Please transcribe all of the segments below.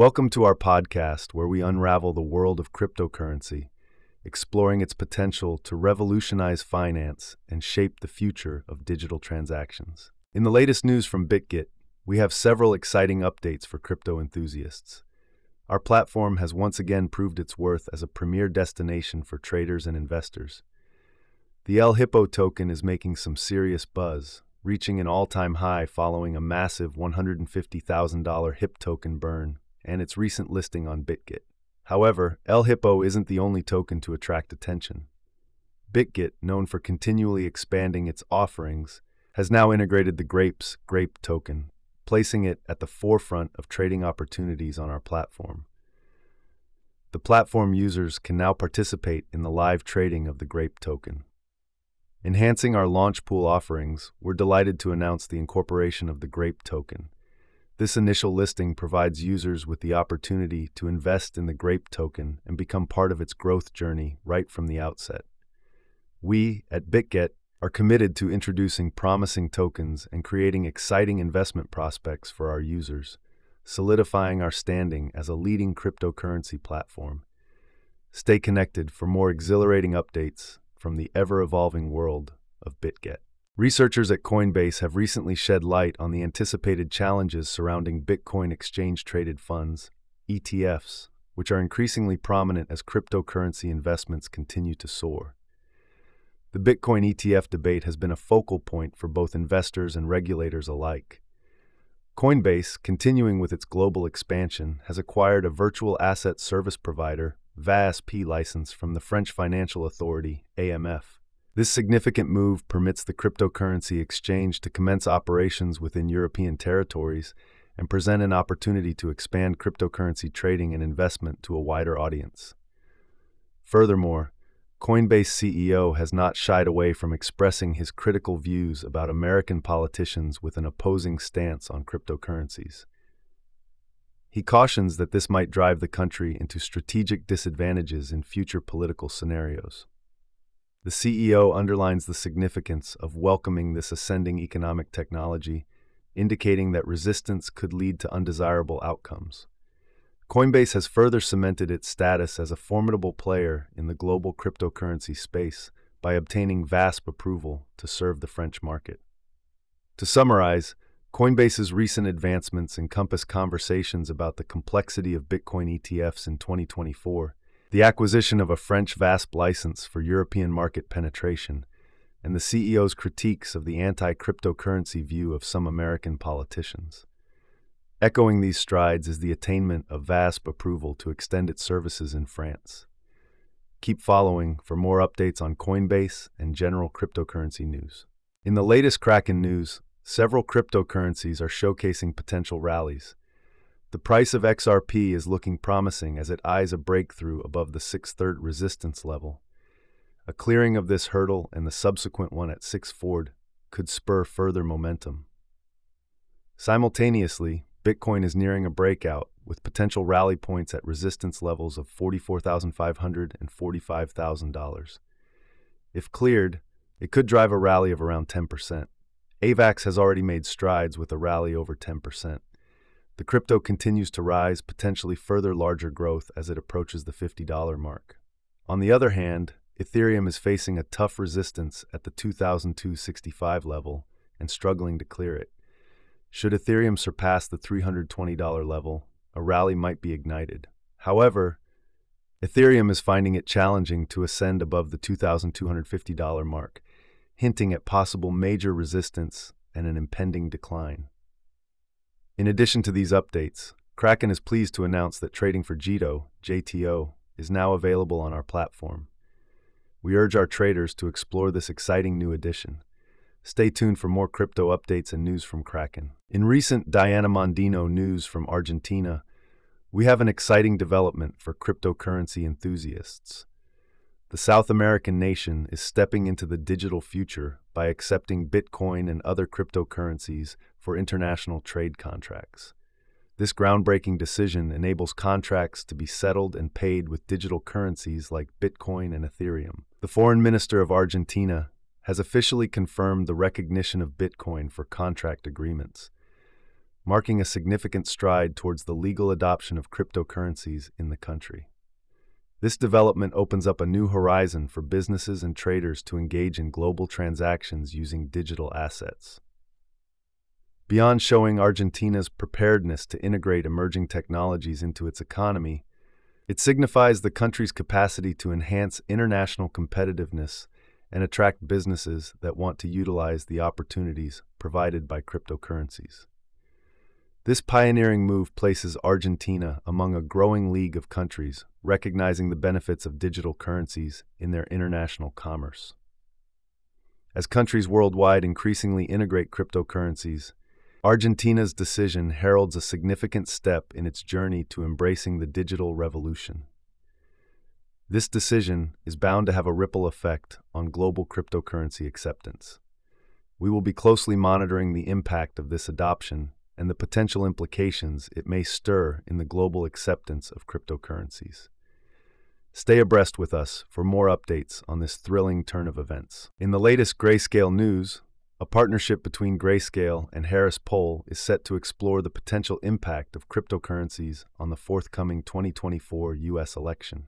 Welcome to our podcast where we unravel the world of cryptocurrency, exploring its potential to revolutionize finance and shape the future of digital transactions. In the latest news from BitGet, we have several exciting updates for crypto enthusiasts. Our platform has once again proved its worth as a premier destination for traders and investors. The El Hippo token is making some serious buzz, reaching an all time high following a massive $150,000 HIP token burn and its recent listing on BitGet. However, El Hippo isn't the only token to attract attention. BitGet, known for continually expanding its offerings, has now integrated the Grapes Grape token, placing it at the forefront of trading opportunities on our platform. The platform users can now participate in the live trading of the Grape token. Enhancing our launch pool offerings, we're delighted to announce the incorporation of the Grape token. This initial listing provides users with the opportunity to invest in the Grape token and become part of its growth journey right from the outset. We, at BitGet, are committed to introducing promising tokens and creating exciting investment prospects for our users, solidifying our standing as a leading cryptocurrency platform. Stay connected for more exhilarating updates from the ever evolving world of BitGet. Researchers at Coinbase have recently shed light on the anticipated challenges surrounding Bitcoin exchange traded funds, ETFs, which are increasingly prominent as cryptocurrency investments continue to soar. The Bitcoin ETF debate has been a focal point for both investors and regulators alike. Coinbase, continuing with its global expansion, has acquired a virtual asset service provider, VASP license from the French financial authority, AMF. This significant move permits the cryptocurrency exchange to commence operations within European territories and present an opportunity to expand cryptocurrency trading and investment to a wider audience. Furthermore, Coinbase CEO has not shied away from expressing his critical views about American politicians with an opposing stance on cryptocurrencies. He cautions that this might drive the country into strategic disadvantages in future political scenarios. The CEO underlines the significance of welcoming this ascending economic technology, indicating that resistance could lead to undesirable outcomes. Coinbase has further cemented its status as a formidable player in the global cryptocurrency space by obtaining VASP approval to serve the French market. To summarize, Coinbase's recent advancements encompass conversations about the complexity of Bitcoin ETFs in 2024, the acquisition of a French VASP license for European market penetration, and the CEO's critiques of the anti cryptocurrency view of some American politicians. Echoing these strides is the attainment of VASP approval to extend its services in France. Keep following for more updates on Coinbase and general cryptocurrency news. In the latest Kraken news, Several cryptocurrencies are showcasing potential rallies. The price of XRP is looking promising as it eyes a breakthrough above the 6 third resistance level. A clearing of this hurdle and the subsequent one at 6 Ford could spur further momentum. Simultaneously, Bitcoin is nearing a breakout with potential rally points at resistance levels of $44,500 and $45,000. If cleared, it could drive a rally of around 10%. AVAX has already made strides with a rally over 10%. The crypto continues to rise, potentially further larger growth as it approaches the $50 mark. On the other hand, Ethereum is facing a tough resistance at the 2265 level and struggling to clear it. Should Ethereum surpass the $320 level, a rally might be ignited. However, Ethereum is finding it challenging to ascend above the $2,250 mark hinting at possible major resistance and an impending decline. In addition to these updates, Kraken is pleased to announce that trading for JITO, JTO, is now available on our platform. We urge our traders to explore this exciting new addition. Stay tuned for more crypto updates and news from Kraken. In recent Diana Mondino news from Argentina, we have an exciting development for cryptocurrency enthusiasts. The South American nation is stepping into the digital future by accepting Bitcoin and other cryptocurrencies for international trade contracts. This groundbreaking decision enables contracts to be settled and paid with digital currencies like Bitcoin and Ethereum. The Foreign Minister of Argentina has officially confirmed the recognition of Bitcoin for contract agreements. marking a significant stride towards the legal adoption of cryptocurrencies in the country. This development opens up a new horizon for businesses and traders to engage in global transactions using digital assets. Beyond showing Argentina's preparedness to integrate emerging technologies into its economy, it signifies the country's capacity to enhance international competitiveness and attract businesses that want to utilize the opportunities provided by cryptocurrencies. This pioneering move places Argentina among a growing league of countries recognizing the benefits of digital currencies in their international commerce. As countries worldwide increasingly integrate cryptocurrencies, Argentina's decision heralds a significant step in its journey to embracing the digital revolution. This decision is bound to have a ripple effect on global cryptocurrency acceptance. We will be closely monitoring the impact of this adoption and the potential implications it may stir in the global acceptance of cryptocurrencies. Stay abreast with us for more updates on this thrilling turn of events. In the latest Grayscale news, a partnership between Grayscale and Harris Poll is set to explore the potential impact of cryptocurrencies on the forthcoming 2024 U.S. election.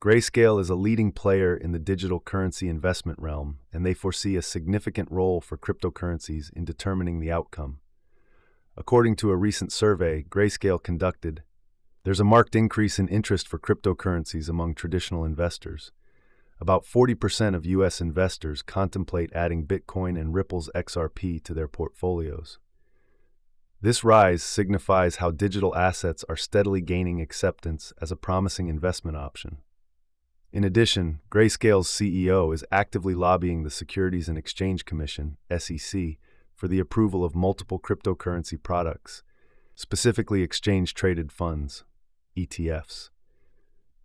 Grayscale is a leading player in the digital currency investment realm, and they foresee a significant role for cryptocurrencies in determining the outcome. According to a recent survey Grayscale conducted, there's a marked increase in interest for cryptocurrencies among traditional investors. About 40% of U.S. investors contemplate adding Bitcoin and Ripple's XRP to their portfolios. This rise signifies how digital assets are steadily gaining acceptance as a promising investment option. In addition, Grayscale's CEO is actively lobbying the Securities and Exchange Commission, SEC, for the approval of multiple cryptocurrency products, specifically exchange traded funds, ETFs.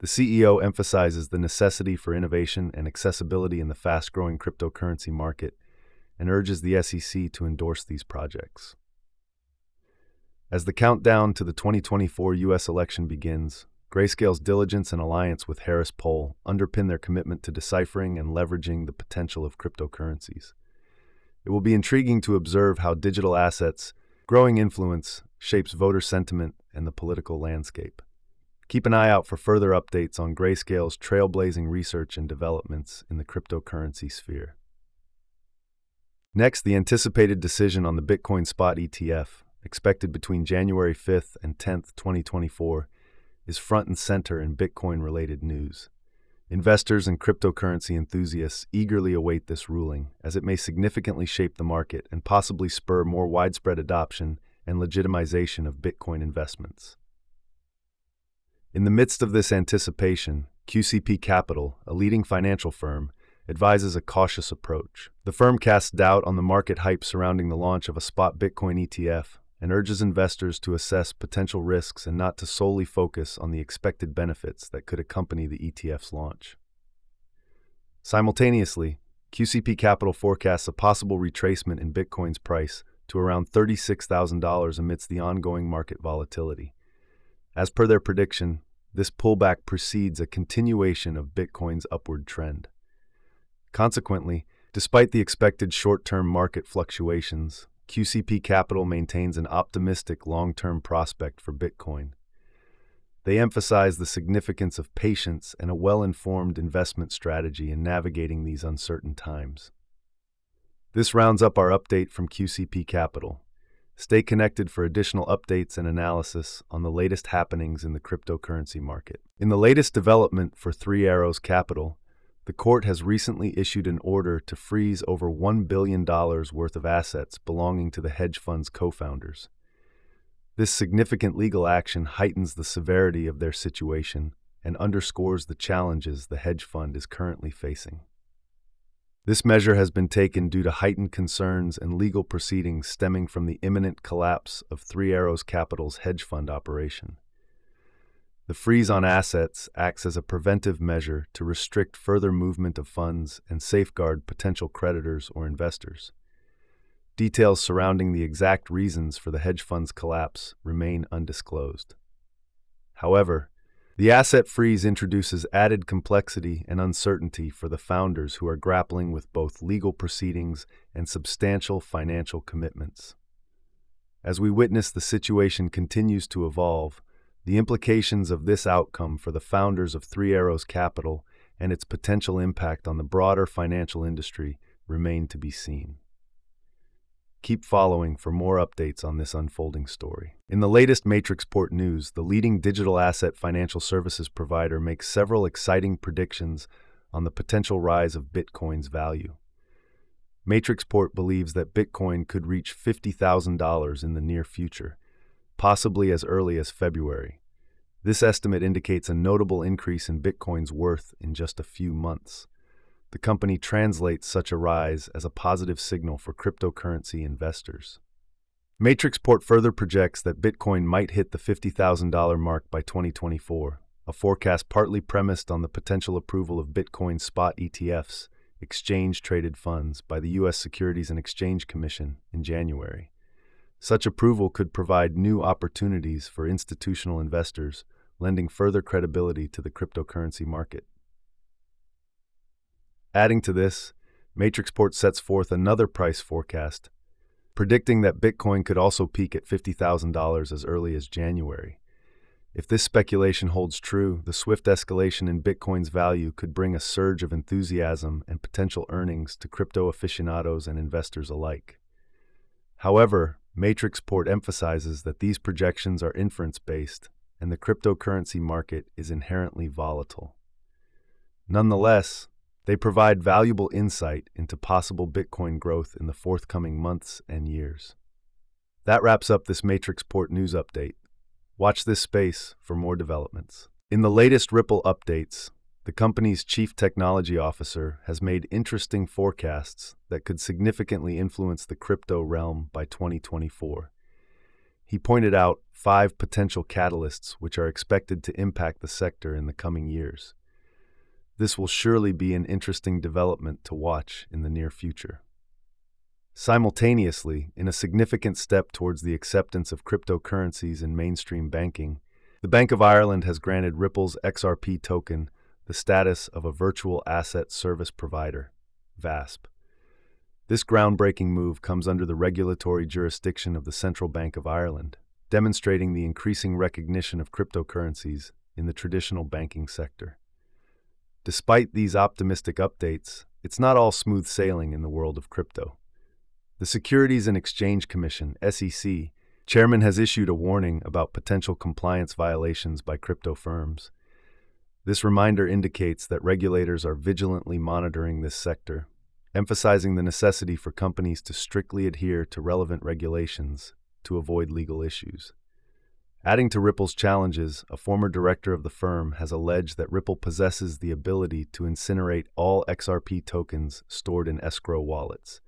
The CEO emphasizes the necessity for innovation and accessibility in the fast growing cryptocurrency market and urges the SEC to endorse these projects. As the countdown to the 2024 U.S. election begins, Grayscale's diligence and alliance with Harris Poll underpin their commitment to deciphering and leveraging the potential of cryptocurrencies. It will be intriguing to observe how digital assets' growing influence shapes voter sentiment and the political landscape. Keep an eye out for further updates on Grayscale's trailblazing research and developments in the cryptocurrency sphere. Next, the anticipated decision on the Bitcoin Spot ETF, expected between January 5th and 10th, 2024, is front and center in Bitcoin related news. Investors and cryptocurrency enthusiasts eagerly await this ruling, as it may significantly shape the market and possibly spur more widespread adoption and legitimization of Bitcoin investments. In the midst of this anticipation, QCP Capital, a leading financial firm, advises a cautious approach. The firm casts doubt on the market hype surrounding the launch of a spot Bitcoin ETF and urges investors to assess potential risks and not to solely focus on the expected benefits that could accompany the ETF's launch. Simultaneously, QCP Capital forecasts a possible retracement in Bitcoin's price to around $36,000 amidst the ongoing market volatility. As per their prediction, this pullback precedes a continuation of Bitcoin's upward trend. Consequently, despite the expected short term market fluctuations, QCP Capital maintains an optimistic long term prospect for Bitcoin. They emphasize the significance of patience and a well informed investment strategy in navigating these uncertain times. This rounds up our update from QCP Capital. Stay connected for additional updates and analysis on the latest happenings in the cryptocurrency market. In the latest development for Three Arrows Capital, the court has recently issued an order to freeze over $1 billion worth of assets belonging to the hedge fund's co founders. This significant legal action heightens the severity of their situation and underscores the challenges the hedge fund is currently facing. This measure has been taken due to heightened concerns and legal proceedings stemming from the imminent collapse of Three Arrows Capital's hedge fund operation. The freeze on assets acts as a preventive measure to restrict further movement of funds and safeguard potential creditors or investors. Details surrounding the exact reasons for the hedge fund's collapse remain undisclosed. However, the asset freeze introduces added complexity and uncertainty for the founders who are grappling with both legal proceedings and substantial financial commitments. As we witness the situation continues to evolve, the implications of this outcome for the founders of Three Arrows Capital and its potential impact on the broader financial industry remain to be seen. Keep following for more updates on this unfolding story. In the latest Matrixport news, the leading digital asset financial services provider makes several exciting predictions on the potential rise of Bitcoin's value. Matrixport believes that Bitcoin could reach $50,000 in the near future, possibly as early as February. This estimate indicates a notable increase in Bitcoin's worth in just a few months. The company translates such a rise as a positive signal for cryptocurrency investors. Matrixport further projects that Bitcoin might hit the $50,000 mark by 2024, a forecast partly premised on the potential approval of Bitcoin spot ETFs, exchange traded funds, by the U.S. Securities and Exchange Commission in January. Such approval could provide new opportunities for institutional investors, lending further credibility to the cryptocurrency market. Adding to this, Matrixport sets forth another price forecast, predicting that Bitcoin could also peak at $50,000 as early as January. If this speculation holds true, the swift escalation in Bitcoin's value could bring a surge of enthusiasm and potential earnings to crypto aficionados and investors alike. However, Matrixport emphasizes that these projections are inference based and the cryptocurrency market is inherently volatile. Nonetheless, they provide valuable insight into possible Bitcoin growth in the forthcoming months and years. That wraps up this Matrixport news update. Watch this space for more developments. In the latest Ripple updates, the company's chief technology officer has made interesting forecasts that could significantly influence the crypto realm by 2024. He pointed out five potential catalysts which are expected to impact the sector in the coming years. This will surely be an interesting development to watch in the near future. Simultaneously, in a significant step towards the acceptance of cryptocurrencies in mainstream banking, the Bank of Ireland has granted Ripple's XRP token the status of a virtual asset service provider, VASP. This groundbreaking move comes under the regulatory jurisdiction of the Central Bank of Ireland, demonstrating the increasing recognition of cryptocurrencies in the traditional banking sector. Despite these optimistic updates, it's not all smooth sailing in the world of crypto. The Securities and Exchange Commission, SEC, chairman has issued a warning about potential compliance violations by crypto firms. This reminder indicates that regulators are vigilantly monitoring this sector, emphasizing the necessity for companies to strictly adhere to relevant regulations to avoid legal issues. Adding to Ripple's challenges, a former director of the firm has alleged that Ripple possesses the ability to incinerate all XRP tokens stored in escrow wallets.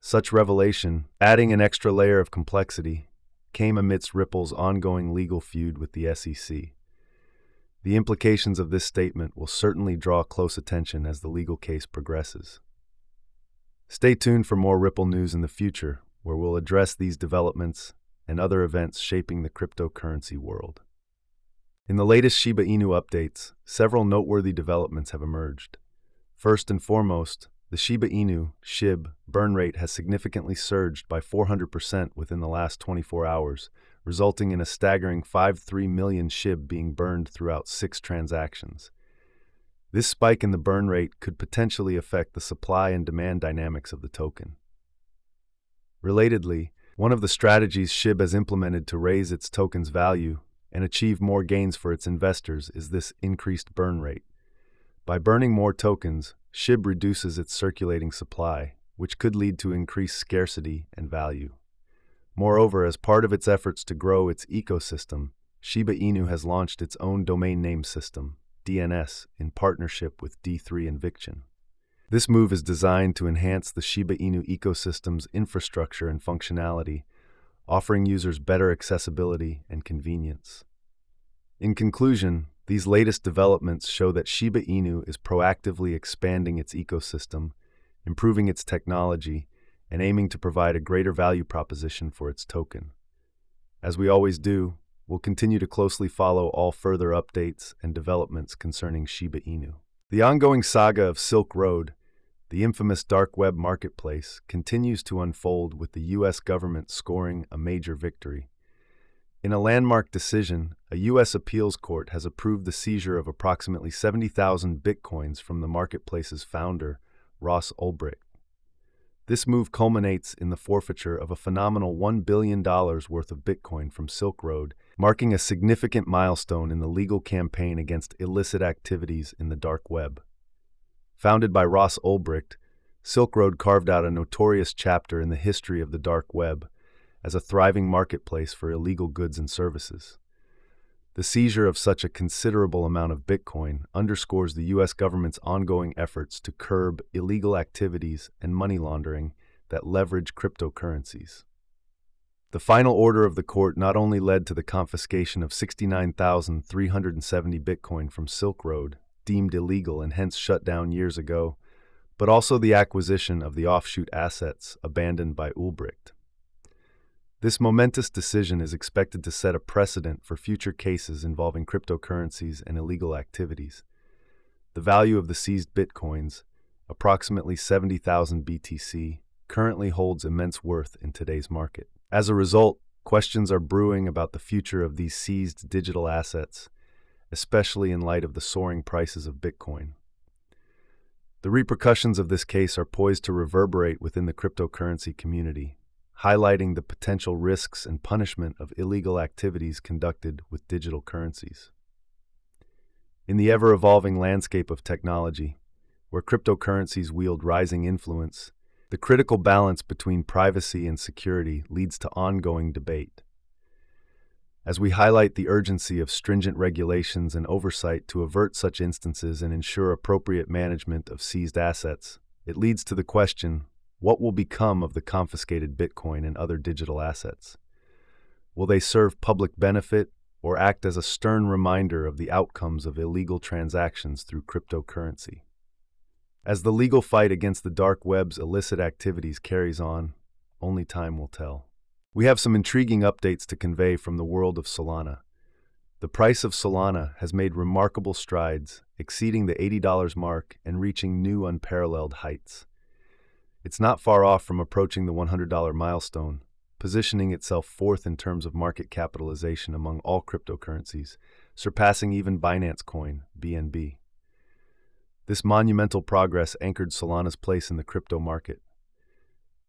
Such revelation, adding an extra layer of complexity, came amidst Ripple's ongoing legal feud with the SEC. The implications of this statement will certainly draw close attention as the legal case progresses. Stay tuned for more Ripple news in the future, where we'll address these developments and other events shaping the cryptocurrency world. In the latest Shiba Inu updates, several noteworthy developments have emerged. First and foremost, the Shiba Inu SHIB burn rate has significantly surged by 400% within the last 24 hours, resulting in a staggering 5.3 million SHIB being burned throughout six transactions. This spike in the burn rate could potentially affect the supply and demand dynamics of the token. Relatedly, one of the strategies SHIB has implemented to raise its token's value and achieve more gains for its investors is this increased burn rate. By burning more tokens, SHIB reduces its circulating supply, which could lead to increased scarcity and value. Moreover, as part of its efforts to grow its ecosystem, Shiba Inu has launched its own domain name system, DNS, in partnership with D3 Inviction. This move is designed to enhance the Shiba Inu ecosystem's infrastructure and functionality, offering users better accessibility and convenience. In conclusion, these latest developments show that Shiba Inu is proactively expanding its ecosystem, improving its technology, and aiming to provide a greater value proposition for its token. As we always do, we'll continue to closely follow all further updates and developments concerning Shiba Inu. The ongoing saga of Silk Road, the infamous dark web marketplace continues to unfold with the U.S. government scoring a major victory. In a landmark decision, a U.S. appeals court has approved the seizure of approximately 70,000 bitcoins from the marketplace's founder, Ross Ulbricht. This move culminates in the forfeiture of a phenomenal $1 billion worth of Bitcoin from Silk Road, marking a significant milestone in the legal campaign against illicit activities in the dark web. Founded by Ross Ulbricht, Silk Road carved out a notorious chapter in the history of the dark web as a thriving marketplace for illegal goods and services. The seizure of such a considerable amount of Bitcoin underscores the U.S. government's ongoing efforts to curb illegal activities and money laundering that leverage cryptocurrencies. The final order of the court not only led to the confiscation of 69,370 Bitcoin from Silk Road, deemed illegal and hence shut down years ago, but also the acquisition of the offshoot assets abandoned by Ulbricht. This momentous decision is expected to set a precedent for future cases involving cryptocurrencies and illegal activities. The value of the seized bitcoins, approximately 70,000 BTC, currently holds immense worth in today's market. As a result, questions are brewing about the future of these seized digital assets, especially in light of the soaring prices of Bitcoin. The repercussions of this case are poised to reverberate within the cryptocurrency community, highlighting the potential risks and punishment of illegal activities conducted with digital currencies. In the ever evolving landscape of technology, where cryptocurrencies wield rising influence, the critical balance between privacy and security leads to ongoing debate. As we highlight the urgency of stringent regulations and oversight to avert such instances and ensure appropriate management of seized assets, it leads to the question what will become of the confiscated Bitcoin and other digital assets? Will they serve public benefit or act as a stern reminder of the outcomes of illegal transactions through cryptocurrency? As the legal fight against the dark web's illicit activities carries on, only time will tell. We have some intriguing updates to convey from the world of Solana. The price of Solana has made remarkable strides, exceeding the $80 mark and reaching new unparalleled heights. It's not far off from approaching the $100 milestone, positioning itself fourth in terms of market capitalization among all cryptocurrencies, surpassing even Binance Coin, BNB. This monumental progress anchored Solana's place in the crypto market.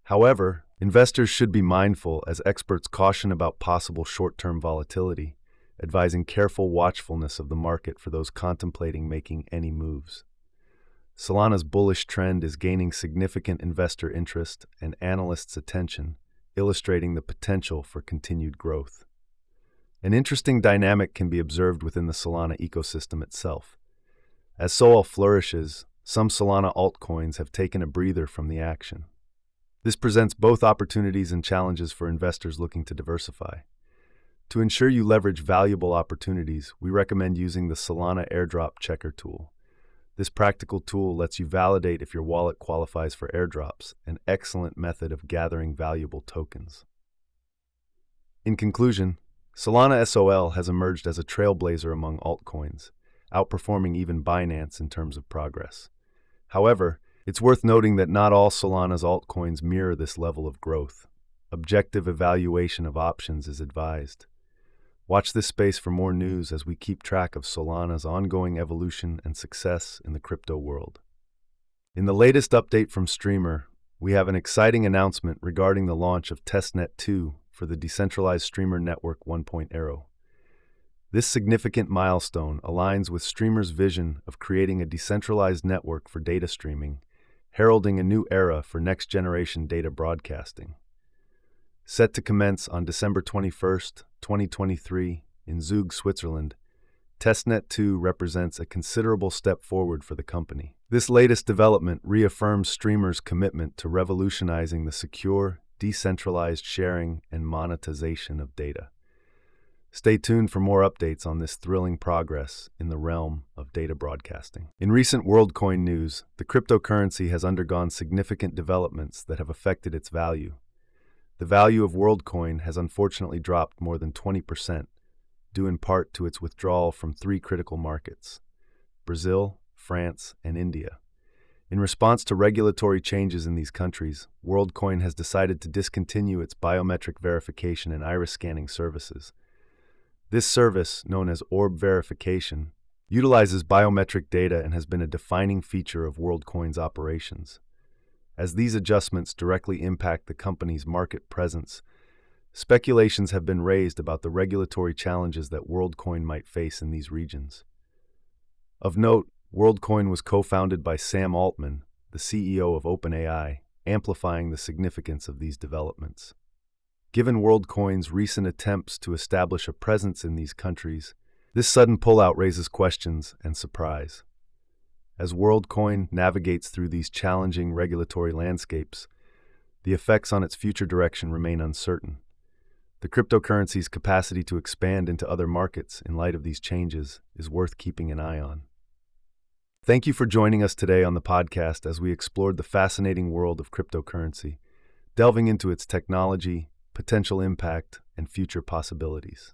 However, investors should be mindful as experts caution about possible short-term volatility, advising careful watchfulness of the market for those contemplating making any moves. Solana's bullish trend is gaining significant investor interest and analysts' attention, illustrating the potential for continued growth. An interesting dynamic can be observed within the Solana ecosystem itself. As Sol flourishes, some Solana altcoins have taken a breather from the action. This presents both opportunities and challenges for investors looking to diversify. To ensure you leverage valuable opportunities, we recommend using the Solana Airdrop Checker tool. This practical tool lets you validate if your wallet qualifies for airdrops, an excellent method of gathering valuable tokens. In conclusion, Solana SOL has emerged as a trailblazer among altcoins, outperforming even Binance in terms of progress. However, it's worth noting that not all Solana's altcoins mirror this level of growth. Objective evaluation of options is advised. Watch this space for more news as we keep track of Solana's ongoing evolution and success in the crypto world. In the latest update from Streamr, we have an exciting announcement regarding the launch of Testnet 2 for the Decentralized Streamr Network 1.0. This significant milestone aligns with Streamr's vision of creating a decentralized network for data streaming, heralding a new era for next generation data broadcasting. Set to commence on December 21, 2023, in Zug, Switzerland, Testnet 2 represents a considerable step forward for the company. This latest development reaffirms Streamr's commitment to revolutionizing the secure, decentralized sharing and monetization of data. Stay tuned for more updates on this thrilling progress in the realm of data broadcasting. In recent WorldCoin news, the cryptocurrency has undergone significant developments that have affected its value. The value of WorldCoin has unfortunately dropped more than 20%, due in part to its withdrawal from three critical markets Brazil, France, and India. In response to regulatory changes in these countries, WorldCoin has decided to discontinue its biometric verification and iris scanning services. This service, known as Orb Verification, utilizes biometric data and has been a defining feature of WorldCoin's operations. As these adjustments directly impact the company's market presence, speculations have been raised about the regulatory challenges that WorldCoin might face in these regions. Of note, WorldCoin was co-founded by Sam Altman, the CEO of OpenAI, amplifying the significance of these developments. Given WorldCoin's recent attempts to establish a presence in these countries, this sudden pullout raises questions and surprise. As WorldCoin navigates through these challenging regulatory landscapes, the effects on its future direction remain uncertain. The cryptocurrency's capacity to expand into other markets in light of these changes is worth keeping an eye on. Thank you for joining us today on the podcast as we explored the fascinating world of cryptocurrency, delving into its technology, potential impact, and future possibilities.